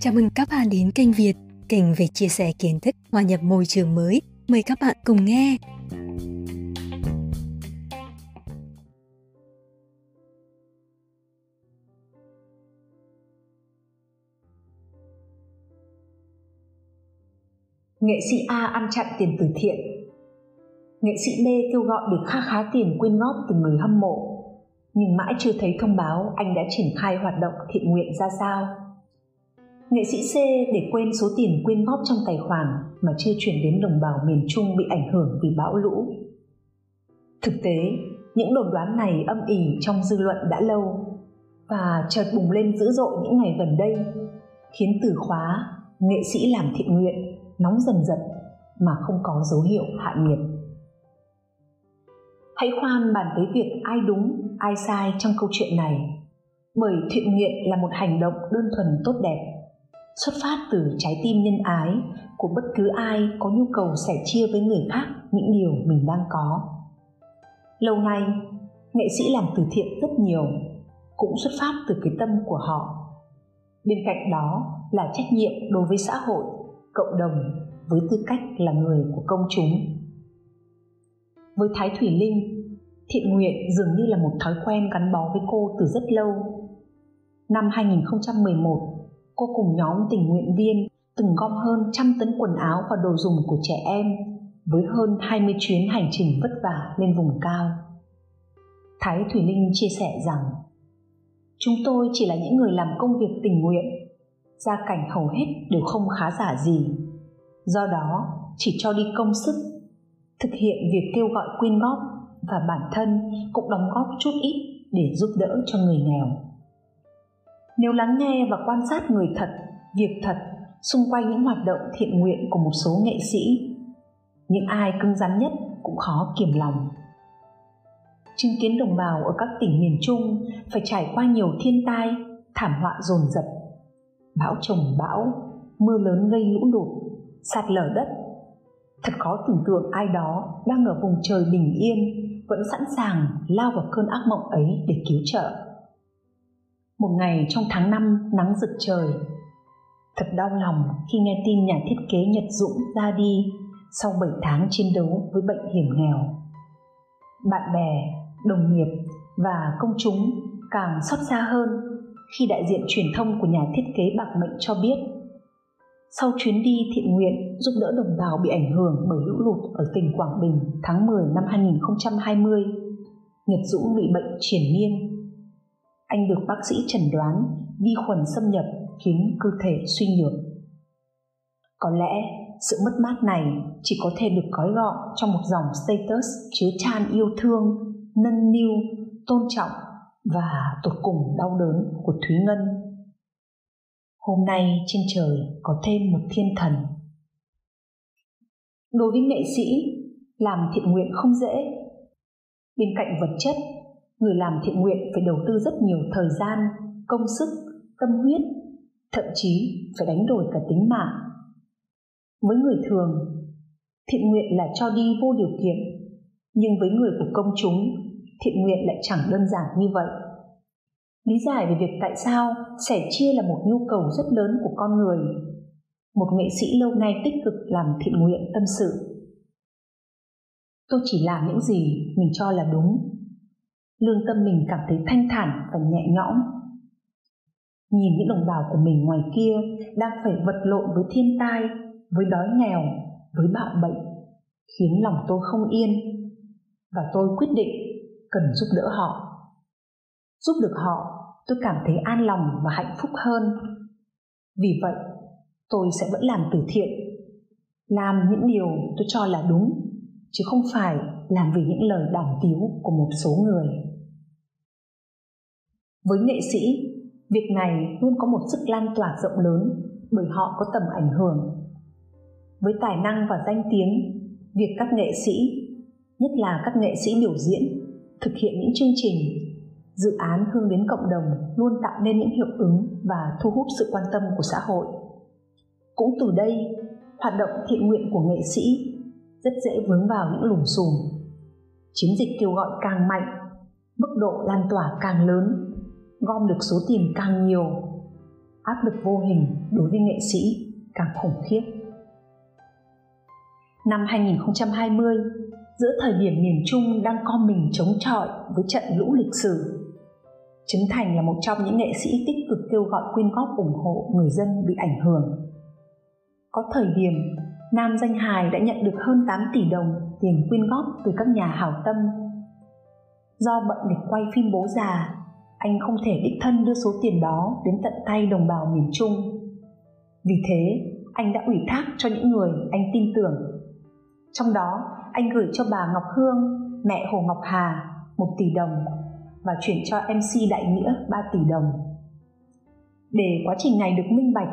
Chào mừng các bạn đến kênh Việt, kênh về chia sẻ kiến thức hòa nhập môi trường mới. Mời các bạn cùng nghe. Nghệ sĩ A ăn chặn tiền từ thiện Nghệ sĩ B kêu gọi được kha khá tiền quyên góp từ người hâm mộ nhưng mãi chưa thấy thông báo anh đã triển khai hoạt động thiện nguyện ra sao. Nghệ sĩ C để quên số tiền quyên góp trong tài khoản mà chưa chuyển đến đồng bào miền Trung bị ảnh hưởng vì bão lũ. Thực tế, những đồn đoán này âm ỉ trong dư luận đã lâu và chợt bùng lên dữ dội những ngày gần đây, khiến từ khóa nghệ sĩ làm thiện nguyện nóng dần dần mà không có dấu hiệu hạ nhiệt. Hãy khoan bàn tới việc ai đúng, ai sai trong câu chuyện này, bởi thiện nguyện là một hành động đơn thuần tốt đẹp xuất phát từ trái tim nhân ái của bất cứ ai có nhu cầu sẻ chia với người khác những điều mình đang có. Lâu nay nghệ sĩ làm từ thiện rất nhiều cũng xuất phát từ cái tâm của họ. Bên cạnh đó là trách nhiệm đối với xã hội cộng đồng với tư cách là người của công chúng với thái thủy linh thiện nguyện dường như là một thói quen gắn bó với cô từ rất lâu năm 2011 cô cùng nhóm tình nguyện viên từng gom hơn trăm tấn quần áo và đồ dùng của trẻ em với hơn 20 chuyến hành trình vất vả lên vùng cao. Thái Thủy Linh chia sẻ rằng Chúng tôi chỉ là những người làm công việc tình nguyện, gia cảnh hầu hết đều không khá giả gì. Do đó, chỉ cho đi công sức, thực hiện việc kêu gọi quyên góp và bản thân cũng đóng góp chút ít để giúp đỡ cho người nghèo. Nếu lắng nghe và quan sát người thật, việc thật xung quanh những hoạt động thiện nguyện của một số nghệ sĩ, những ai cứng rắn nhất cũng khó kiềm lòng. Chứng kiến đồng bào ở các tỉnh miền trung phải trải qua nhiều thiên tai, thảm họa dồn dập, bão trồng bão, mưa lớn gây lũ lụt, sạt lở đất thật khó tưởng tượng ai đó đang ở vùng trời bình yên vẫn sẵn sàng lao vào cơn ác mộng ấy để cứu trợ một ngày trong tháng 5 nắng rực trời. Thật đau lòng khi nghe tin nhà thiết kế Nhật Dũng ra đi sau 7 tháng chiến đấu với bệnh hiểm nghèo. Bạn bè, đồng nghiệp và công chúng càng xót xa hơn khi đại diện truyền thông của nhà thiết kế bạc mệnh cho biết sau chuyến đi thiện nguyện giúp đỡ đồng bào bị ảnh hưởng bởi lũ lụt ở tỉnh Quảng Bình tháng 10 năm 2020, Nhật Dũng bị bệnh triển miên anh được bác sĩ chẩn đoán vi khuẩn xâm nhập khiến cơ thể suy nhược. Có lẽ sự mất mát này chỉ có thể được gói gọn trong một dòng status chứa chan yêu thương, nâng niu, tôn trọng và tột cùng đau đớn của Thúy Ngân. Hôm nay trên trời có thêm một thiên thần. Đối với nghệ sĩ, làm thiện nguyện không dễ. Bên cạnh vật chất người làm thiện nguyện phải đầu tư rất nhiều thời gian công sức tâm huyết thậm chí phải đánh đổi cả tính mạng với người thường thiện nguyện là cho đi vô điều kiện nhưng với người của công chúng thiện nguyện lại chẳng đơn giản như vậy lý giải về việc tại sao sẻ chia là một nhu cầu rất lớn của con người. Một nghệ sĩ lâu nay tích cực làm thiện nguyện tâm sự. Tôi chỉ làm những gì mình cho là đúng. Lương tâm mình cảm thấy thanh thản và nhẹ nhõm. Nhìn những đồng bào của mình ngoài kia đang phải vật lộn với thiên tai, với đói nghèo, với bạo bệnh, khiến lòng tôi không yên. Và tôi quyết định cần giúp đỡ họ. Giúp được họ tôi cảm thấy an lòng và hạnh phúc hơn. Vì vậy, tôi sẽ vẫn làm từ thiện, làm những điều tôi cho là đúng, chứ không phải làm vì những lời đàm tiếu của một số người. Với nghệ sĩ, việc này luôn có một sức lan tỏa rộng lớn bởi họ có tầm ảnh hưởng. Với tài năng và danh tiếng, việc các nghệ sĩ, nhất là các nghệ sĩ biểu diễn, thực hiện những chương trình dự án hướng đến cộng đồng luôn tạo nên những hiệu ứng và thu hút sự quan tâm của xã hội. Cũng từ đây, hoạt động thiện nguyện của nghệ sĩ rất dễ vướng vào những lùm xùm. Chiến dịch kêu gọi càng mạnh, mức độ lan tỏa càng lớn, gom được số tiền càng nhiều, áp lực vô hình đối với nghệ sĩ càng khủng khiếp. Năm 2020 giữa thời điểm miền Trung đang co mình chống chọi với trận lũ lịch sử Trấn Thành là một trong những nghệ sĩ tích cực kêu gọi quyên góp ủng hộ người dân bị ảnh hưởng. Có thời điểm, nam danh hài đã nhận được hơn 8 tỷ đồng tiền quyên góp từ các nhà hảo tâm. Do bận để quay phim bố già, anh không thể đích thân đưa số tiền đó đến tận tay đồng bào miền Trung. Vì thế, anh đã ủy thác cho những người anh tin tưởng. Trong đó, anh gửi cho bà Ngọc Hương, mẹ Hồ Ngọc Hà, một tỷ đồng và chuyển cho MC Đại Nghĩa 3 tỷ đồng. Để quá trình này được minh bạch,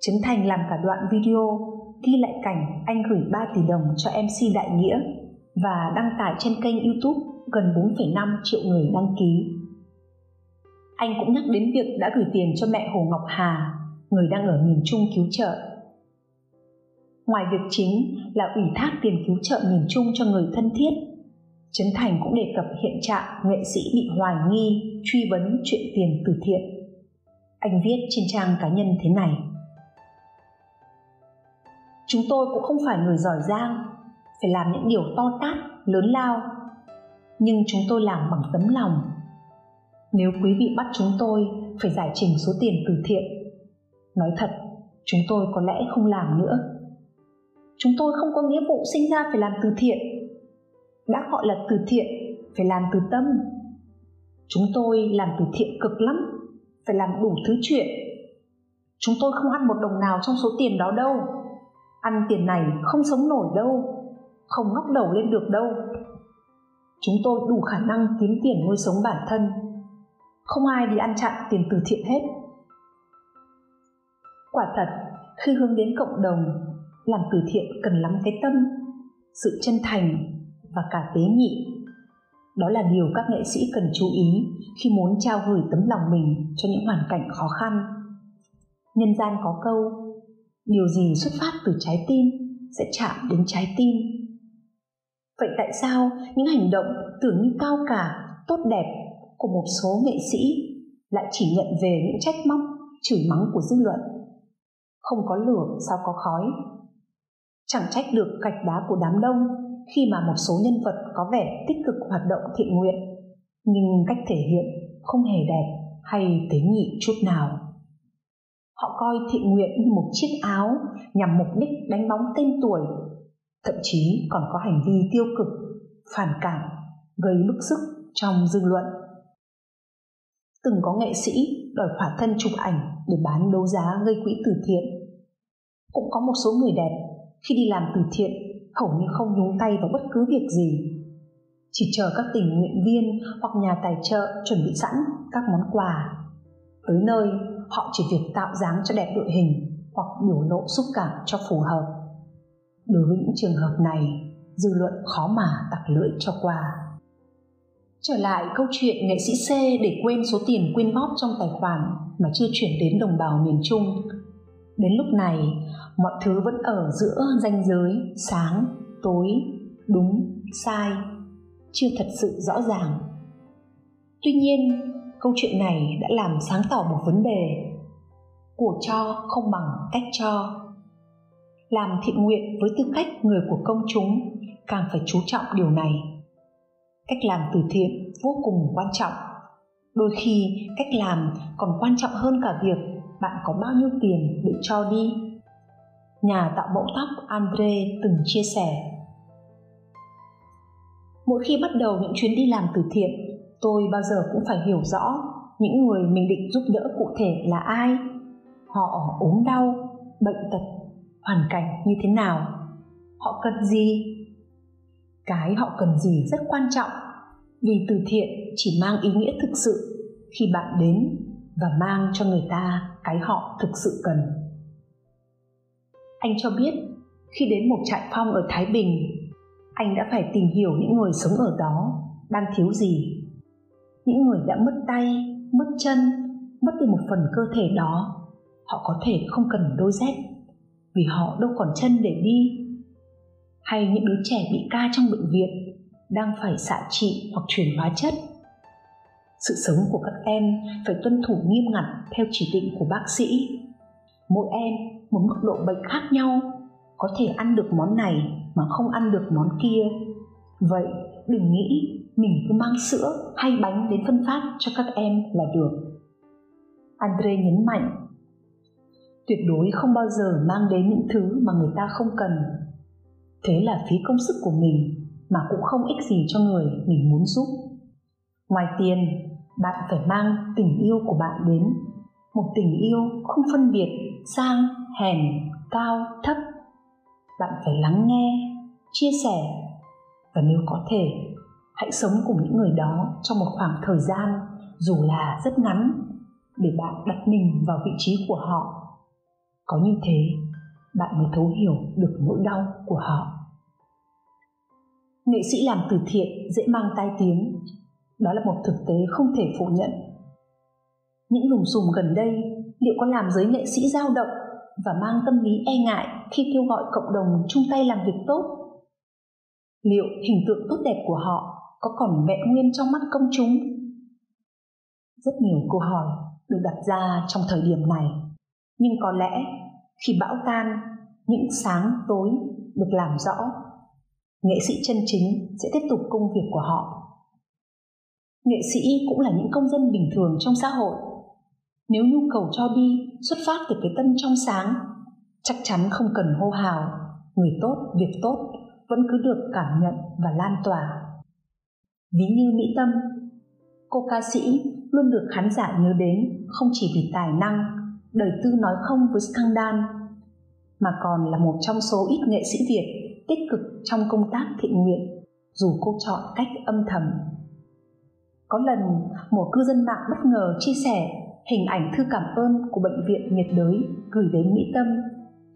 Trấn Thành làm cả đoạn video ghi lại cảnh anh gửi 3 tỷ đồng cho MC Đại Nghĩa và đăng tải trên kênh YouTube gần 4,5 triệu người đăng ký. Anh cũng nhắc đến việc đã gửi tiền cho mẹ Hồ Ngọc Hà, người đang ở miền Trung cứu trợ. Ngoài việc chính là ủy thác tiền cứu trợ miền Trung cho người thân thiết Trấn Thành cũng đề cập hiện trạng nghệ sĩ bị hoài nghi truy vấn chuyện tiền từ thiện. Anh viết trên trang cá nhân thế này. Chúng tôi cũng không phải người giỏi giang, phải làm những điều to tát, lớn lao. Nhưng chúng tôi làm bằng tấm lòng. Nếu quý vị bắt chúng tôi phải giải trình số tiền từ thiện, nói thật, chúng tôi có lẽ không làm nữa. Chúng tôi không có nghĩa vụ sinh ra phải làm từ thiện đã gọi là từ thiện, phải làm từ tâm. Chúng tôi làm từ thiện cực lắm, phải làm đủ thứ chuyện. Chúng tôi không ăn một đồng nào trong số tiền đó đâu. Ăn tiền này không sống nổi đâu, không ngóc đầu lên được đâu. Chúng tôi đủ khả năng kiếm tiền nuôi sống bản thân. Không ai đi ăn chặn tiền từ thiện hết. Quả thật, khi hướng đến cộng đồng, làm từ thiện cần lắm cái tâm, sự chân thành và cả tế nhị. Đó là điều các nghệ sĩ cần chú ý khi muốn trao gửi tấm lòng mình cho những hoàn cảnh khó khăn. Nhân gian có câu, điều gì xuất phát từ trái tim sẽ chạm đến trái tim. Vậy tại sao những hành động tưởng như cao cả, tốt đẹp của một số nghệ sĩ lại chỉ nhận về những trách móc, chửi mắng của dư luận? Không có lửa sao có khói? Chẳng trách được gạch đá của đám đông khi mà một số nhân vật có vẻ tích cực hoạt động thiện nguyện, nhưng cách thể hiện không hề đẹp hay tế nhị chút nào. Họ coi thiện nguyện như một chiếc áo nhằm mục đích đánh bóng tên tuổi, thậm chí còn có hành vi tiêu cực, phản cảm, gây bức xúc trong dư luận. Từng có nghệ sĩ đòi khỏa thân chụp ảnh để bán đấu giá gây quỹ từ thiện. Cũng có một số người đẹp khi đi làm từ thiện hầu như không nhúng tay vào bất cứ việc gì. Chỉ chờ các tình nguyện viên hoặc nhà tài trợ chuẩn bị sẵn các món quà. Tới nơi, họ chỉ việc tạo dáng cho đẹp đội hình hoặc biểu lộ xúc cảm cho phù hợp. Đối với những trường hợp này, dư luận khó mà tặc lưỡi cho qua. Trở lại câu chuyện nghệ sĩ C để quên số tiền quyên góp trong tài khoản mà chưa chuyển đến đồng bào miền Trung đến lúc này, mọi thứ vẫn ở giữa ranh giới, sáng, tối, đúng, sai, chưa thật sự rõ ràng. Tuy nhiên, câu chuyện này đã làm sáng tỏ một vấn đề, của cho không bằng cách cho. Làm thiện nguyện với tư cách người của công chúng càng phải chú trọng điều này. Cách làm từ thiện vô cùng quan trọng. Đôi khi, cách làm còn quan trọng hơn cả việc bạn có bao nhiêu tiền để cho đi nhà tạo mẫu tóc Andre từng chia sẻ. Mỗi khi bắt đầu những chuyến đi làm từ thiện, tôi bao giờ cũng phải hiểu rõ những người mình định giúp đỡ cụ thể là ai, họ ốm đau, bệnh tật, hoàn cảnh như thế nào, họ cần gì. Cái họ cần gì rất quan trọng vì từ thiện chỉ mang ý nghĩa thực sự khi bạn đến và mang cho người ta cái họ thực sự cần anh cho biết khi đến một trại phong ở Thái Bình, anh đã phải tìm hiểu những người sống ở đó đang thiếu gì. Những người đã mất tay, mất chân, mất đi một phần cơ thể đó, họ có thể không cần đôi dép vì họ đâu còn chân để đi. Hay những đứa trẻ bị ca trong bệnh viện đang phải xạ trị hoặc truyền hóa chất sự sống của các em phải tuân thủ nghiêm ngặt theo chỉ định của bác sĩ. Mỗi em một mức độ bệnh khác nhau, có thể ăn được món này mà không ăn được món kia. Vậy đừng nghĩ mình cứ mang sữa hay bánh đến phân phát cho các em là được. Andre nhấn mạnh, tuyệt đối không bao giờ mang đến những thứ mà người ta không cần. Thế là phí công sức của mình mà cũng không ích gì cho người mình muốn giúp. Ngoài tiền bạn phải mang tình yêu của bạn đến. Một tình yêu không phân biệt sang, hèn, cao, thấp. Bạn phải lắng nghe, chia sẻ. Và nếu có thể, hãy sống cùng những người đó trong một khoảng thời gian, dù là rất ngắn, để bạn đặt mình vào vị trí của họ. Có như thế, bạn mới thấu hiểu được nỗi đau của họ. Nghệ sĩ làm từ thiện dễ mang tai tiếng đó là một thực tế không thể phủ nhận. Những lùm xùm gần đây, liệu có làm giới nghệ sĩ dao động và mang tâm lý e ngại khi kêu gọi cộng đồng chung tay làm việc tốt? Liệu hình tượng tốt đẹp của họ có còn vẹn nguyên trong mắt công chúng? Rất nhiều câu hỏi được đặt ra trong thời điểm này. Nhưng có lẽ khi bão tan, những sáng tối được làm rõ, nghệ sĩ chân chính sẽ tiếp tục công việc của họ nghệ sĩ cũng là những công dân bình thường trong xã hội. Nếu nhu cầu cho đi xuất phát từ cái tâm trong sáng, chắc chắn không cần hô hào, người tốt, việc tốt vẫn cứ được cảm nhận và lan tỏa. Ví như mỹ tâm, cô ca sĩ luôn được khán giả nhớ đến không chỉ vì tài năng, đời tư nói không với scandal, mà còn là một trong số ít nghệ sĩ Việt tích cực trong công tác thiện nguyện dù cô chọn cách âm thầm có lần một cư dân mạng bất ngờ chia sẻ hình ảnh thư cảm ơn của bệnh viện nhiệt đới gửi đến Mỹ Tâm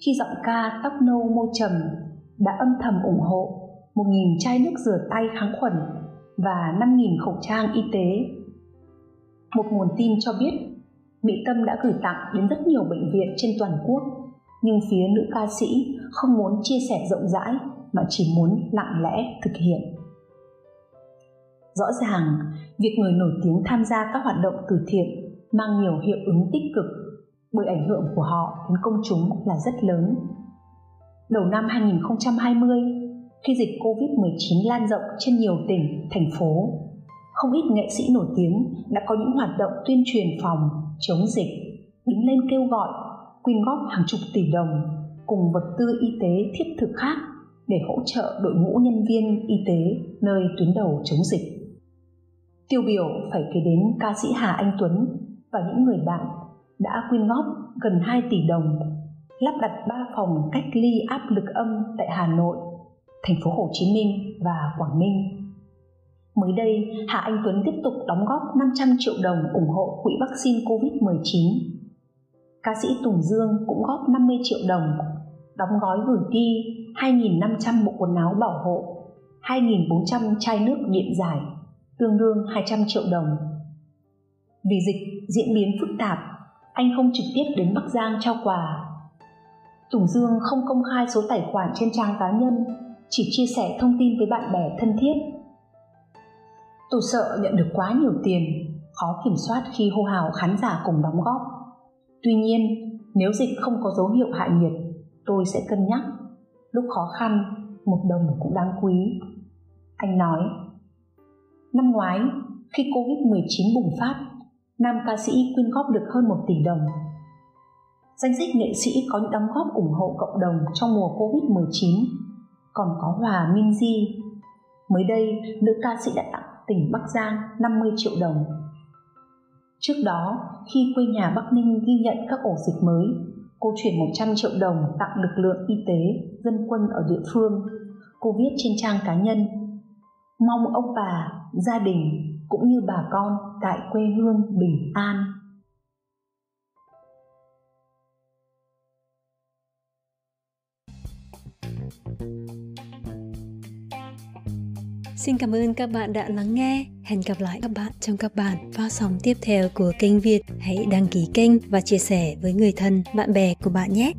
khi giọng ca tóc nâu môi trầm đã âm thầm ủng hộ 1.000 chai nước rửa tay kháng khuẩn và 5.000 khẩu trang y tế. Một nguồn tin cho biết, Mỹ Tâm đã gửi tặng đến rất nhiều bệnh viện trên toàn quốc, nhưng phía nữ ca sĩ không muốn chia sẻ rộng rãi mà chỉ muốn lặng lẽ thực hiện rõ ràng việc người nổi tiếng tham gia các hoạt động từ thiện mang nhiều hiệu ứng tích cực bởi ảnh hưởng của họ đến công chúng là rất lớn. Đầu năm 2020, khi dịch Covid-19 lan rộng trên nhiều tỉnh, thành phố, không ít nghệ sĩ nổi tiếng đã có những hoạt động tuyên truyền phòng, chống dịch, đứng lên kêu gọi, quyên góp hàng chục tỷ đồng cùng vật tư y tế thiết thực khác để hỗ trợ đội ngũ nhân viên y tế nơi tuyến đầu chống dịch. Tiêu biểu phải kể đến ca sĩ Hà Anh Tuấn và những người bạn đã quyên góp gần 2 tỷ đồng lắp đặt 3 phòng cách ly áp lực âm tại Hà Nội, thành phố Hồ Chí Minh và Quảng Ninh. Mới đây, Hà Anh Tuấn tiếp tục đóng góp 500 triệu đồng ủng hộ quỹ vaccine COVID-19. Ca sĩ Tùng Dương cũng góp 50 triệu đồng, đóng gói gửi đi 2.500 bộ quần áo bảo hộ, 2.400 chai nước điện giải tương đương 200 triệu đồng. Vì dịch diễn biến phức tạp, anh không trực tiếp đến Bắc Giang trao quà. Tùng Dương không công khai số tài khoản trên trang cá nhân, chỉ chia sẻ thông tin với bạn bè thân thiết. Tôi sợ nhận được quá nhiều tiền, khó kiểm soát khi hô hào khán giả cùng đóng góp. Tuy nhiên, nếu dịch không có dấu hiệu hạ nhiệt, tôi sẽ cân nhắc. Lúc khó khăn, một đồng cũng đáng quý. Anh nói, Năm ngoái, khi Covid-19 bùng phát, nam ca sĩ quyên góp được hơn 1 tỷ đồng. Danh sách nghệ sĩ có những đóng góp ủng hộ cộng đồng trong mùa Covid-19 còn có Hòa Minzy. Mới đây, nữ ca sĩ đã tặng tỉnh Bắc Giang 50 triệu đồng. Trước đó, khi quê nhà Bắc Ninh ghi nhận các ổ dịch mới, cô chuyển 100 triệu đồng tặng lực lượng y tế, dân quân ở địa phương. Cô viết trên trang cá nhân mong ông bà, gia đình cũng như bà con tại quê hương bình an. Xin cảm ơn các bạn đã lắng nghe. Hẹn gặp lại các bạn trong các bản phát sóng tiếp theo của kênh Việt. Hãy đăng ký kênh và chia sẻ với người thân, bạn bè của bạn nhé.